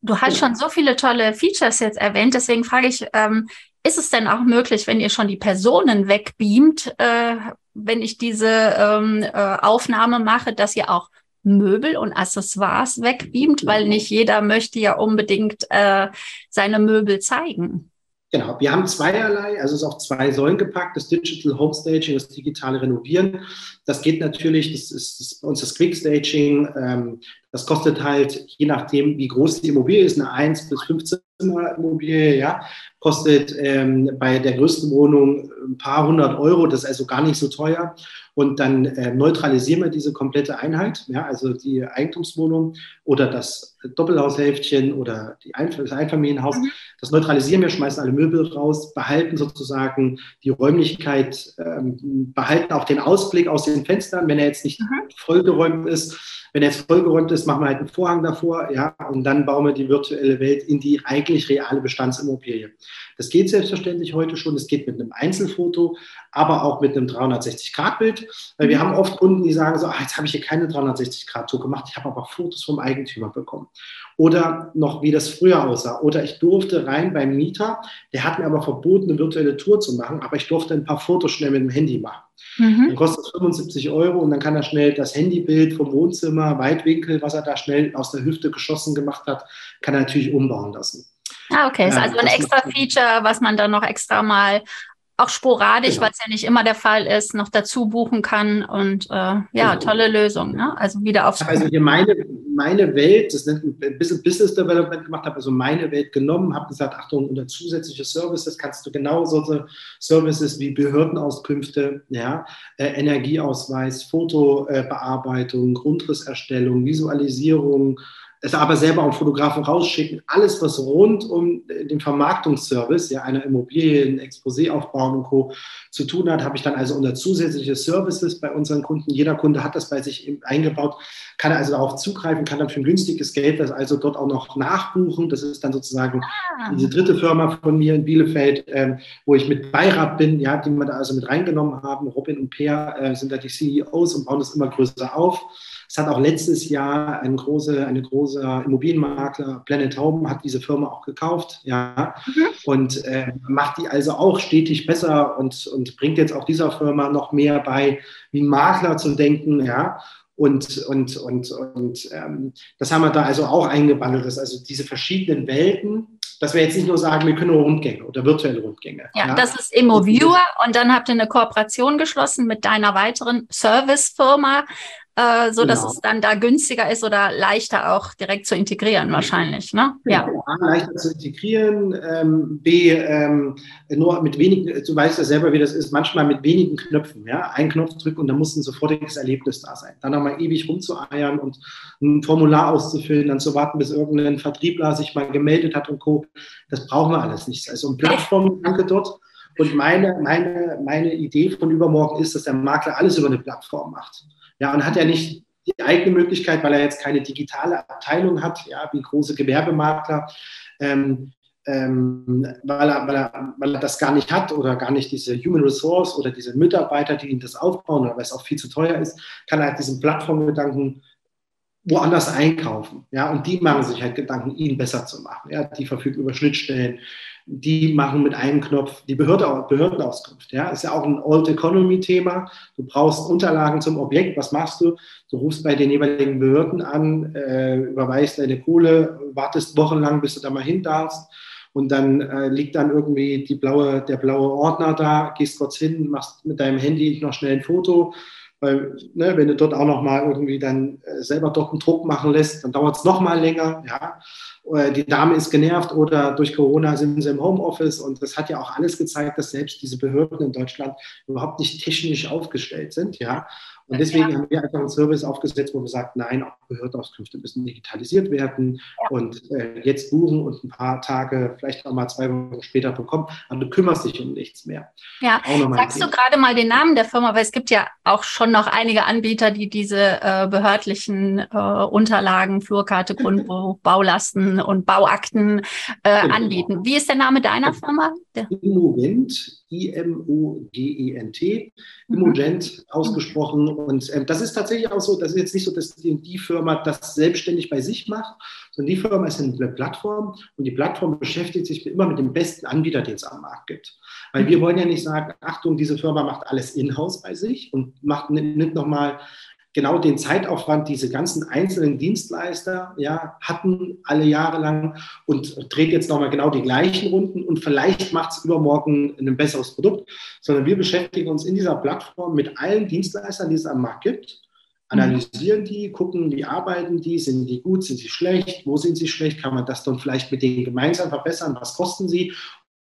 Du hast genau. schon so viele tolle Features jetzt erwähnt, deswegen frage ich, ähm, ist es denn auch möglich, wenn ihr schon die Personen wegbeamt, äh, wenn ich diese ähm, äh, Aufnahme mache, dass ihr auch Möbel und Accessoires wegbeamt, weil nicht jeder möchte ja unbedingt äh, seine Möbel zeigen. Genau, wir haben zweierlei, also es ist auf zwei Säulen gepackt, das Digital Homestaging, das digitale Renovieren. Das geht natürlich, das ist, das bei uns das Quick Staging, ähm, das kostet halt, je nachdem, wie groß die Immobilie ist, eine 1 bis 15 Zimmer Immobilie, ja, kostet ähm, bei der größten Wohnung ein paar hundert Euro, das ist also gar nicht so teuer. Und dann äh, neutralisieren wir diese komplette Einheit, ja, also die Eigentumswohnung oder das Doppelhaushälftchen oder die Einf das Einfamilienhaus. Mhm. Das neutralisieren wir, schmeißen alle Möbel raus, behalten sozusagen die Räumlichkeit, ähm, behalten auch den Ausblick aus den Fenstern, wenn er jetzt nicht mhm. vollgeräumt ist wenn er jetzt vollgeräumt ist, machen wir halt einen Vorhang davor, ja, und dann bauen wir die virtuelle Welt in die eigentlich reale Bestandsimmobilie. Das geht selbstverständlich heute schon. Es geht mit einem Einzelfoto, aber auch mit einem 360-Grad-Bild. Weil wir haben oft Kunden, die sagen so, ah, jetzt habe ich hier keine 360-Grad-Tour gemacht, ich habe aber Fotos vom Eigentümer bekommen. Oder noch, wie das früher aussah. Oder ich durfte rein beim Mieter, der hat mir aber verboten, eine virtuelle Tour zu machen, aber ich durfte ein paar Fotos schnell mit dem Handy machen. Mhm. Dann kostet es 75 Euro und dann kann er schnell das Handybild vom Wohnzimmer, Weitwinkel, was er da schnell aus der Hüfte geschossen gemacht hat, kann er natürlich umbauen lassen. Ah, okay. Ist also ein extra Feature, was man dann noch extra mal auch sporadisch, genau. weil es ja nicht immer der Fall ist, noch dazu buchen kann. Und äh, ja, genau. tolle Lösung. Ne? Also wieder aufs. Also hier meine, meine Welt, das nennt ein bisschen Business Development gemacht habe, also meine Welt genommen, habe gesagt, Achtung, unter zusätzliche Services kannst du genau solche Services wie Behördenauskünfte, ja, äh, Energieausweis, Fotobearbeitung, Grundrisserstellung, Visualisierung, es aber selber auch Fotografen rausschicken. Alles, was rund um den Vermarktungsservice, ja, einer Immobilie, ein Exposé aufbauen und Co. zu tun hat, habe ich dann also unter zusätzliche Services bei unseren Kunden. Jeder Kunde hat das bei sich eingebaut, kann also darauf zugreifen, kann dann für ein günstiges Geld das also dort auch noch nachbuchen. Das ist dann sozusagen ah. diese dritte Firma von mir in Bielefeld, ähm, wo ich mit Beirat bin, ja, die wir da also mit reingenommen haben. Robin und Peer äh, sind da die CEOs und bauen das immer größer auf. Es hat auch letztes Jahr ein große, eine große Immobilienmakler, Planet Home, hat diese Firma auch gekauft, ja, mhm. und äh, macht die also auch stetig besser und, und bringt jetzt auch dieser Firma noch mehr bei, wie Makler zu denken, ja. Und, und, und, und ähm, das haben wir da also auch eingebandelt, dass also diese verschiedenen Welten, dass wir jetzt nicht nur sagen, wir können nur Rundgänge oder virtuelle Rundgänge. Ja, ja. das ist ImmoViewer und dann habt ihr eine Kooperation geschlossen mit deiner weiteren Servicefirma, äh, so dass genau. es dann da günstiger ist oder leichter auch direkt zu integrieren wahrscheinlich. Ne? Ja. ja. leichter zu integrieren. Ähm, B, ähm, nur mit wenigen, du weißt ja selber, wie das ist, manchmal mit wenigen Knöpfen. Ja? Ein Knopf drücken und dann muss ein sofortiges Erlebnis da sein. Dann nochmal ewig rumzueiern und ein Formular auszufüllen, dann zu warten, bis irgendein Vertriebler sich mal gemeldet hat und Co. Das brauchen wir alles nicht. Also ein Plattform, danke dort. Und meine, meine, meine Idee von übermorgen ist, dass der Makler alles über eine Plattform macht. Ja, und hat ja nicht die eigene Möglichkeit, weil er jetzt keine digitale Abteilung hat, ja, wie große Gewerbemakler, ähm, ähm, weil, er, weil, er, weil er das gar nicht hat oder gar nicht diese Human Resource oder diese Mitarbeiter, die ihn das aufbauen oder weil es auch viel zu teuer ist, kann er halt diesen Plattformgedanken woanders einkaufen. Ja, und die machen sich halt Gedanken, ihn besser zu machen. Ja, die verfügen über Schnittstellen, die machen mit einem Knopf die Behörde, Behördenauskunft. Ja, ist ja auch ein Old Economy Thema. Du brauchst Unterlagen zum Objekt. Was machst du? Du rufst bei den jeweiligen Behörden an, äh, überweist deine Kohle, wartest wochenlang, bis du da mal hin darfst. und dann äh, liegt dann irgendwie blaue, der blaue Ordner da, gehst kurz hin, machst mit deinem Handy noch schnell ein Foto, weil ne, wenn du dort auch noch mal irgendwie dann äh, selber dort einen Druck machen lässt, dann dauert es noch mal länger, ja. Die Dame ist genervt oder durch Corona sind sie im Homeoffice und das hat ja auch alles gezeigt, dass selbst diese Behörden in Deutschland überhaupt nicht technisch aufgestellt sind, ja. Und deswegen ja. haben wir einfach einen Service aufgesetzt, wo wir sagen, nein, auch Behördenauskünfte müssen digitalisiert werden ja. und äh, jetzt buchen und ein paar Tage, vielleicht auch mal zwei Wochen später bekommen. Aber du kümmerst dich um nichts mehr. Ja, sagst du gerade mal den Namen der Firma, weil es gibt ja auch schon noch einige Anbieter, die diese äh, behördlichen äh, Unterlagen, Flurkarte, Grundbuch, Baulasten und Bauakten äh, genau. anbieten. Wie ist der Name deiner Firma? Immogent, I-M-O-G-E-N-T, Immogent mhm. ausgesprochen. Und äh, das ist tatsächlich auch so, das ist jetzt nicht so, dass die, die Firma das selbstständig bei sich macht, sondern die Firma ist eine Plattform und die Plattform beschäftigt sich immer mit dem besten Anbieter, den es am Markt gibt. Weil wir wollen ja nicht sagen, Achtung, diese Firma macht alles in-house bei sich und macht, nimmt nochmal genau den Zeitaufwand diese ganzen einzelnen Dienstleister ja, hatten alle Jahre lang und dreht jetzt nochmal genau die gleichen Runden und vielleicht macht es übermorgen ein besseres Produkt, sondern wir beschäftigen uns in dieser Plattform mit allen Dienstleistern, die es am Markt gibt, analysieren die, gucken, wie arbeiten die, sind die gut, sind sie schlecht, wo sind sie schlecht, kann man das dann vielleicht mit denen gemeinsam verbessern, was kosten sie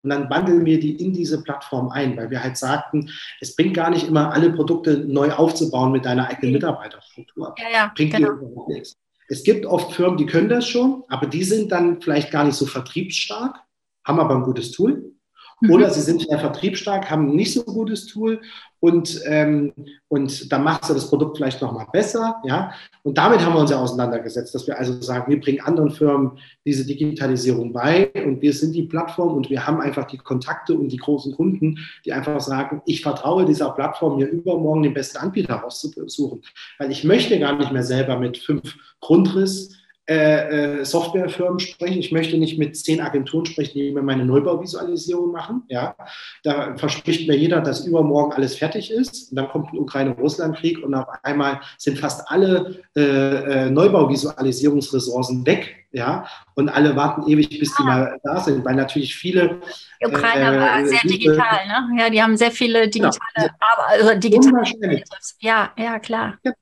und dann bundeln wir die in diese Plattform ein, weil wir halt sagten, es bringt gar nicht immer alle Produkte neu aufzubauen mit deiner eigenen Mitarbeiterstruktur. Ja, ja, bringt genau. dir nichts. Es gibt oft Firmen, die können das schon, aber die sind dann vielleicht gar nicht so vertriebsstark, haben aber ein gutes Tool. Mhm. Oder sie sind sehr vertriebsstark, haben nicht so gutes Tool und, ähm, und dann macht sie das Produkt vielleicht nochmal besser. Ja? Und damit haben wir uns ja auseinandergesetzt, dass wir also sagen, wir bringen anderen Firmen diese Digitalisierung bei und wir sind die Plattform und wir haben einfach die Kontakte und die großen Kunden, die einfach sagen, ich vertraue dieser Plattform, mir übermorgen den besten Anbieter rauszusuchen. Weil ich möchte gar nicht mehr selber mit fünf Grundriss äh, äh, Softwarefirmen sprechen. Ich möchte nicht mit zehn Agenturen sprechen, die mir meine Neubauvisualisierung machen. Ja, da verspricht mir jeder, dass übermorgen alles fertig ist. Und dann kommt ein Ukraine-Russland-Krieg und auf einmal sind fast alle äh, äh, Neubauvisualisierungsressourcen weg. Ja, und alle warten ewig, bis die mal da sind, weil natürlich viele. Die Ukraine äh, war sehr digital, ne? Ja, die haben sehr viele genau. digitale, genau. aber also digitale. Ja, ja, klar. Ja,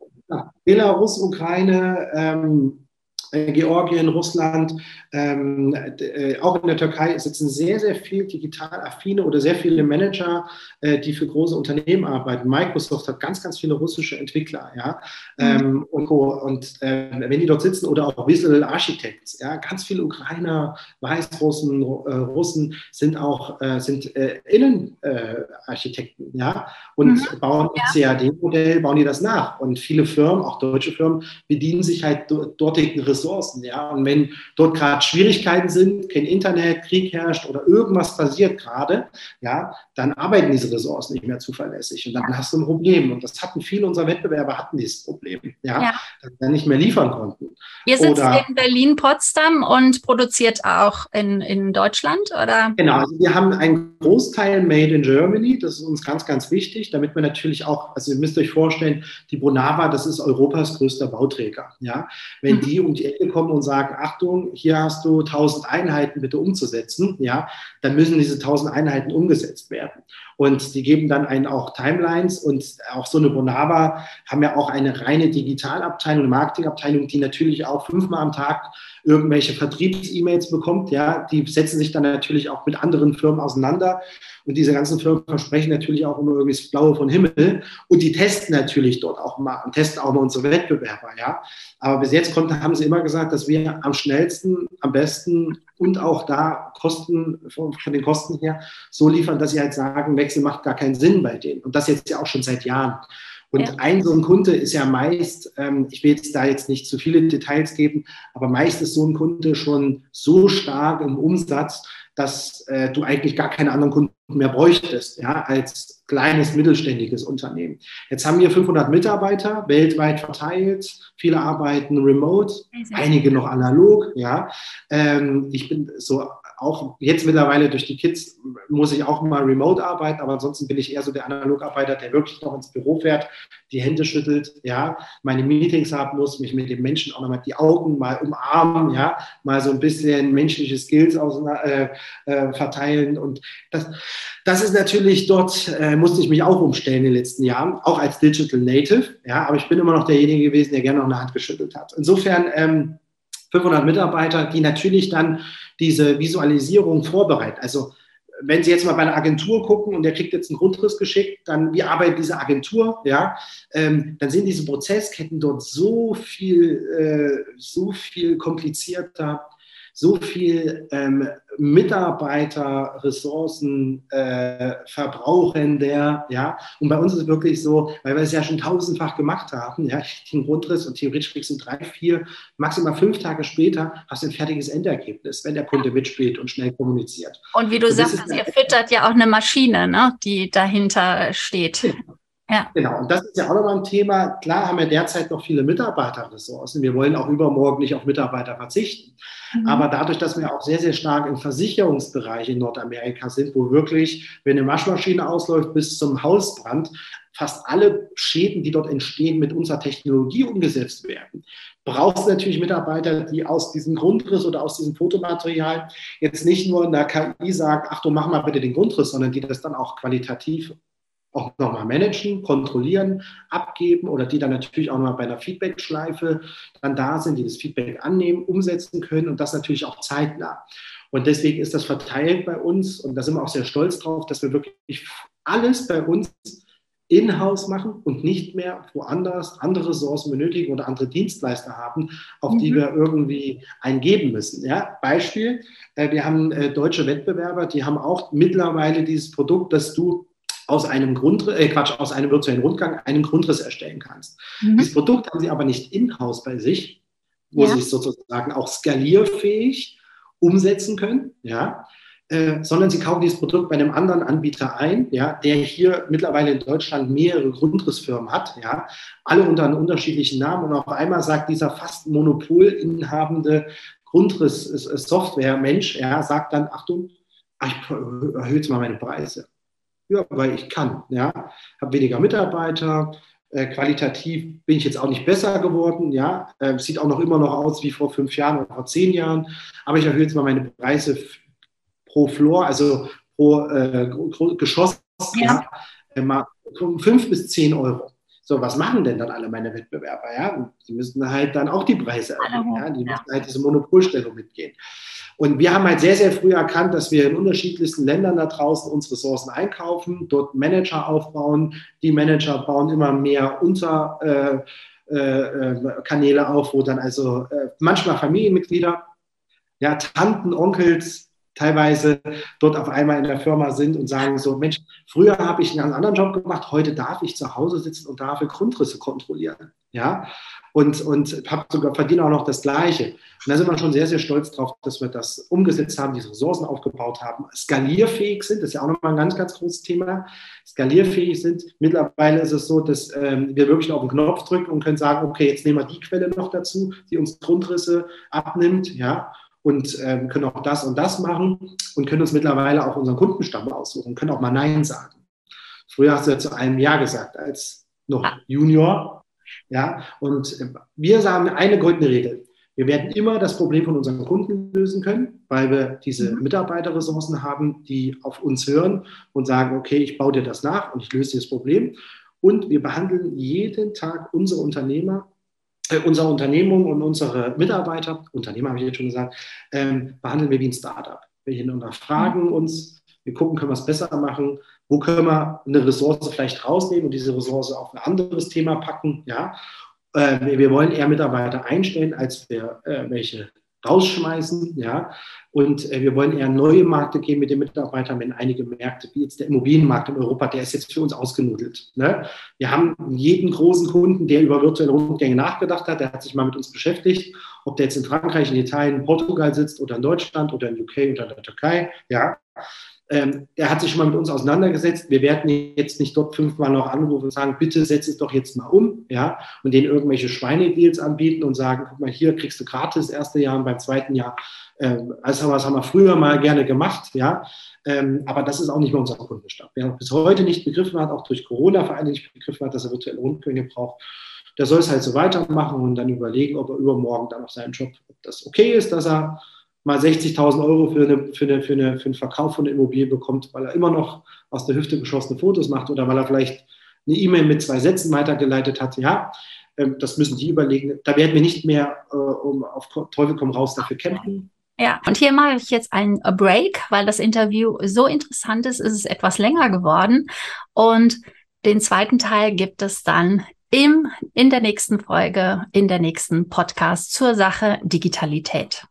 Belarus, Ukraine, ähm, äh, Georgien, Russland, ähm, äh, auch in der Türkei sitzen sehr, sehr viel digital affine oder sehr viele Manager, äh, die für große Unternehmen arbeiten. Microsoft hat ganz, ganz viele russische Entwickler, ja, mhm. ähm, und, und äh, wenn die dort sitzen oder auch Visual Architects, ja, ganz viele Ukrainer, Weißrussen, äh, Russen sind auch äh, sind Innenarchitekten, ja, und mhm. bauen ja. CAD-Modell, bauen die das nach. Und viele Firmen, auch deutsche Firmen, bedienen sich halt dortigen Ressourcen Ressourcen. Ja? Und wenn dort gerade Schwierigkeiten sind, kein Internet, Krieg herrscht oder irgendwas passiert gerade, ja, dann arbeiten diese Ressourcen nicht mehr zuverlässig. Und dann hast du ein Problem. Und das hatten viele unserer Wettbewerber hatten dieses Problem, ja, ja. dass sie dann nicht mehr liefern konnten. Ihr sitzt oder, in Berlin-Potsdam und produziert auch in, in Deutschland, oder? Genau, also wir haben einen Großteil made in Germany. Das ist uns ganz, ganz wichtig, damit wir natürlich auch, also ihr müsst euch vorstellen, die Bonava, das ist Europas größter Bauträger. Ja? Wenn mhm. die um die Ecke kommen und sagen, Achtung, hier hast du 1000 Einheiten bitte umzusetzen, ja, dann müssen diese 1000 Einheiten umgesetzt werden. Und die geben dann einen auch Timelines und auch so eine Bonava haben ja auch eine reine Digitalabteilung, Marketingabteilung, die natürlich auch fünfmal am Tag irgendwelche Vertriebs-E-Mails bekommt. Ja, die setzen sich dann natürlich auch mit anderen Firmen auseinander. Und diese ganzen Firmen versprechen natürlich auch immer irgendwie das Blaue von Himmel. Und die testen natürlich dort auch mal und testen auch mal unsere Wettbewerber. Ja, aber bis jetzt konnten, haben sie immer gesagt, dass wir am schnellsten, am besten und auch da Kosten, von, von den Kosten her, so liefern, dass sie halt sagen, Wechsel macht gar keinen Sinn bei denen. Und das jetzt ja auch schon seit Jahren. Und ja. ein so ein Kunde ist ja meist, ähm, ich will jetzt da jetzt nicht zu viele Details geben, aber meist ist so ein Kunde schon so stark im Umsatz, dass äh, du eigentlich gar keine anderen Kunden mehr bräuchtest, ja, als kleines mittelständiges Unternehmen. Jetzt haben wir 500 Mitarbeiter weltweit verteilt. Viele arbeiten remote, einige noch analog, ja. Ähm, ich bin so auch jetzt mittlerweile durch die Kids muss ich auch mal remote arbeiten, aber ansonsten bin ich eher so der Analogarbeiter, der wirklich noch ins Büro fährt, die Hände schüttelt, ja, meine Meetings haben muss, mich mit den Menschen auch nochmal die Augen mal umarmen, ja, mal so ein bisschen menschliche Skills auseinander, äh, äh, verteilen und das, das ist natürlich dort, äh, musste ich mich auch umstellen in den letzten Jahren, auch als Digital Native, ja, aber ich bin immer noch derjenige gewesen, der gerne noch eine Hand geschüttelt hat. Insofern, ähm, 500 Mitarbeiter, die natürlich dann diese Visualisierung vorbereiten. Also wenn Sie jetzt mal bei einer Agentur gucken und der kriegt jetzt einen Grundriss geschickt, dann wie arbeitet diese Agentur, ja, ähm, dann sind diese Prozessketten dort so viel, äh, so viel komplizierter, so viel ähm, Mitarbeiterressourcen äh, verbrauchender, ja. Und bei uns ist es wirklich so, weil wir es ja schon tausendfach gemacht haben, ja, den Grundriss und theoretisch kriegst du drei, vier, maximal fünf Tage später hast du ein fertiges Endergebnis, wenn der Kunde mitspielt und schnell kommuniziert. Und wie du und sagst, ihr füttert ja auch eine Maschine, ne, die dahinter steht. Genau. Ja. Genau, und das ist ja auch nochmal ein Thema. Klar haben wir derzeit noch viele Mitarbeiterressourcen. Wir wollen auch übermorgen nicht auf Mitarbeiter verzichten. Mhm. Aber dadurch, dass wir auch sehr, sehr stark im Versicherungsbereich in Nordamerika sind, wo wirklich, wenn eine Waschmaschine ausläuft, bis zum Hausbrand fast alle Schäden, die dort entstehen, mit unserer Technologie umgesetzt werden, braucht es natürlich Mitarbeiter, die aus diesem Grundriss oder aus diesem Fotomaterial jetzt nicht nur in der KI sagen, ach du mach mal bitte den Grundriss, sondern die das dann auch qualitativ auch nochmal managen, kontrollieren, abgeben oder die dann natürlich auch nochmal bei einer Feedback-Schleife dann da sind, die das Feedback annehmen, umsetzen können und das natürlich auch zeitnah. Und deswegen ist das verteilt bei uns und da sind wir auch sehr stolz drauf, dass wir wirklich alles bei uns in-house machen und nicht mehr woanders andere Ressourcen benötigen oder andere Dienstleister haben, auf die mhm. wir irgendwie eingeben müssen. Ja, Beispiel, äh, wir haben äh, deutsche Wettbewerber, die haben auch mittlerweile dieses Produkt, dass du aus einem Grundriss, äh Quatsch, aus einem virtuellen Rundgang einen Grundriss erstellen kannst. Mhm. Dieses Produkt haben sie aber nicht in-house bei sich, wo ja. sie es sozusagen auch skalierfähig umsetzen können, ja, äh, sondern sie kaufen dieses Produkt bei einem anderen Anbieter ein, ja, der hier mittlerweile in Deutschland mehrere Grundrissfirmen hat, ja, alle unter einem unterschiedlichen Namen und auf einmal sagt dieser fast monopolinhabende Grundriss-Software-Mensch, ja, sagt dann, Achtung, ich erhöhe jetzt mal meine Preise. Ja, weil ich kann. Ja, habe weniger Mitarbeiter. Äh, qualitativ bin ich jetzt auch nicht besser geworden. Ja, äh, sieht auch noch immer noch aus wie vor fünf Jahren oder vor zehn Jahren. Aber ich erhöhe jetzt mal meine Preise pro Floor, also pro äh, Geschoss, ja. ja, mal um fünf bis zehn Euro. So, was machen denn dann alle meine Wettbewerber? Ja, die müssen halt dann auch die Preise erhöhen. Ja? Die müssen halt diese Monopolstellung mitgehen. Und wir haben halt sehr, sehr früh erkannt, dass wir in unterschiedlichsten Ländern da draußen unsere Ressourcen einkaufen, dort Manager aufbauen. Die Manager bauen immer mehr unter äh, äh, Kanäle auf, wo dann also äh, manchmal Familienmitglieder, ja, Tanten, Onkels, teilweise dort auf einmal in der Firma sind und sagen so, Mensch, früher habe ich einen anderen Job gemacht, heute darf ich zu Hause sitzen und darf Grundrisse kontrollieren. Ja, und, und habe sogar verdiene auch noch das Gleiche. Und da sind wir schon sehr, sehr stolz drauf, dass wir das umgesetzt haben, diese Ressourcen aufgebaut haben, skalierfähig sind, das ist ja auch nochmal ein ganz, ganz großes Thema, skalierfähig sind. Mittlerweile ist es so, dass ähm, wir wirklich auf den Knopf drücken und können sagen, okay, jetzt nehmen wir die Quelle noch dazu, die uns Grundrisse abnimmt, ja, und ähm, können auch das und das machen und können uns mittlerweile auch unseren Kundenstamm aussuchen, können auch mal Nein sagen. Früher hast du ja zu einem Ja gesagt als noch Junior ja, und wir sagen eine goldene Regel. Wir werden immer das Problem von unseren Kunden lösen können, weil wir diese mhm. Mitarbeiterressourcen haben, die auf uns hören und sagen, okay, ich baue dir das nach und ich löse das Problem. Und wir behandeln jeden Tag unsere Unternehmer, äh, unsere Unternehmung und unsere Mitarbeiter, Unternehmer habe ich jetzt schon gesagt, ähm, behandeln wir wie ein Startup. Wir hinterfragen mhm. uns, wir gucken, können wir es besser machen, wo können wir eine Ressource vielleicht rausnehmen und diese Ressource auf ein anderes Thema packen. Ja? Äh, wir wollen eher Mitarbeiter einstellen, als wir äh, welche rausschmeißen. Ja? Und äh, wir wollen eher neue Märkte gehen mit den Mitarbeitern, wenn einige Märkte, wie jetzt der Immobilienmarkt in Europa, der ist jetzt für uns ausgenudelt. Ne? Wir haben jeden großen Kunden, der über virtuelle Rundgänge nachgedacht hat, der hat sich mal mit uns beschäftigt, ob der jetzt in Frankreich, in Italien, Portugal sitzt oder in Deutschland oder in UK oder in der Türkei. Ja? Ähm, er hat sich schon mal mit uns auseinandergesetzt. Wir werden jetzt nicht dort fünfmal noch anrufen und sagen, bitte setz es doch jetzt mal um, ja, und denen irgendwelche Schweinedeals anbieten und sagen, guck mal, hier kriegst du gratis das erste Jahr und beim zweiten Jahr, ähm, also was haben wir früher mal gerne gemacht, ja, ähm, aber das ist auch nicht mehr unser Kundenstamm. Wer bis heute nicht begriffen hat, auch durch Corona vor allem nicht begriffen hat, dass er virtuelle Rundgänge braucht, der soll es halt so weitermachen und dann überlegen, ob er übermorgen dann auf seinen Job, ob das okay ist, dass er mal 60.000 Euro für, eine, für, eine, für, eine, für einen Verkauf von der Immobilie bekommt, weil er immer noch aus der Hüfte geschossene Fotos macht oder weil er vielleicht eine E-Mail mit zwei Sätzen weitergeleitet hat. Ja, ähm, das müssen die überlegen. Da werden wir nicht mehr äh, um auf Teufel komm raus dafür kämpfen. Ja, und hier mache ich jetzt einen Break, weil das Interview so interessant ist, ist es etwas länger geworden. Und den zweiten Teil gibt es dann im, in der nächsten Folge, in der nächsten Podcast zur Sache Digitalität.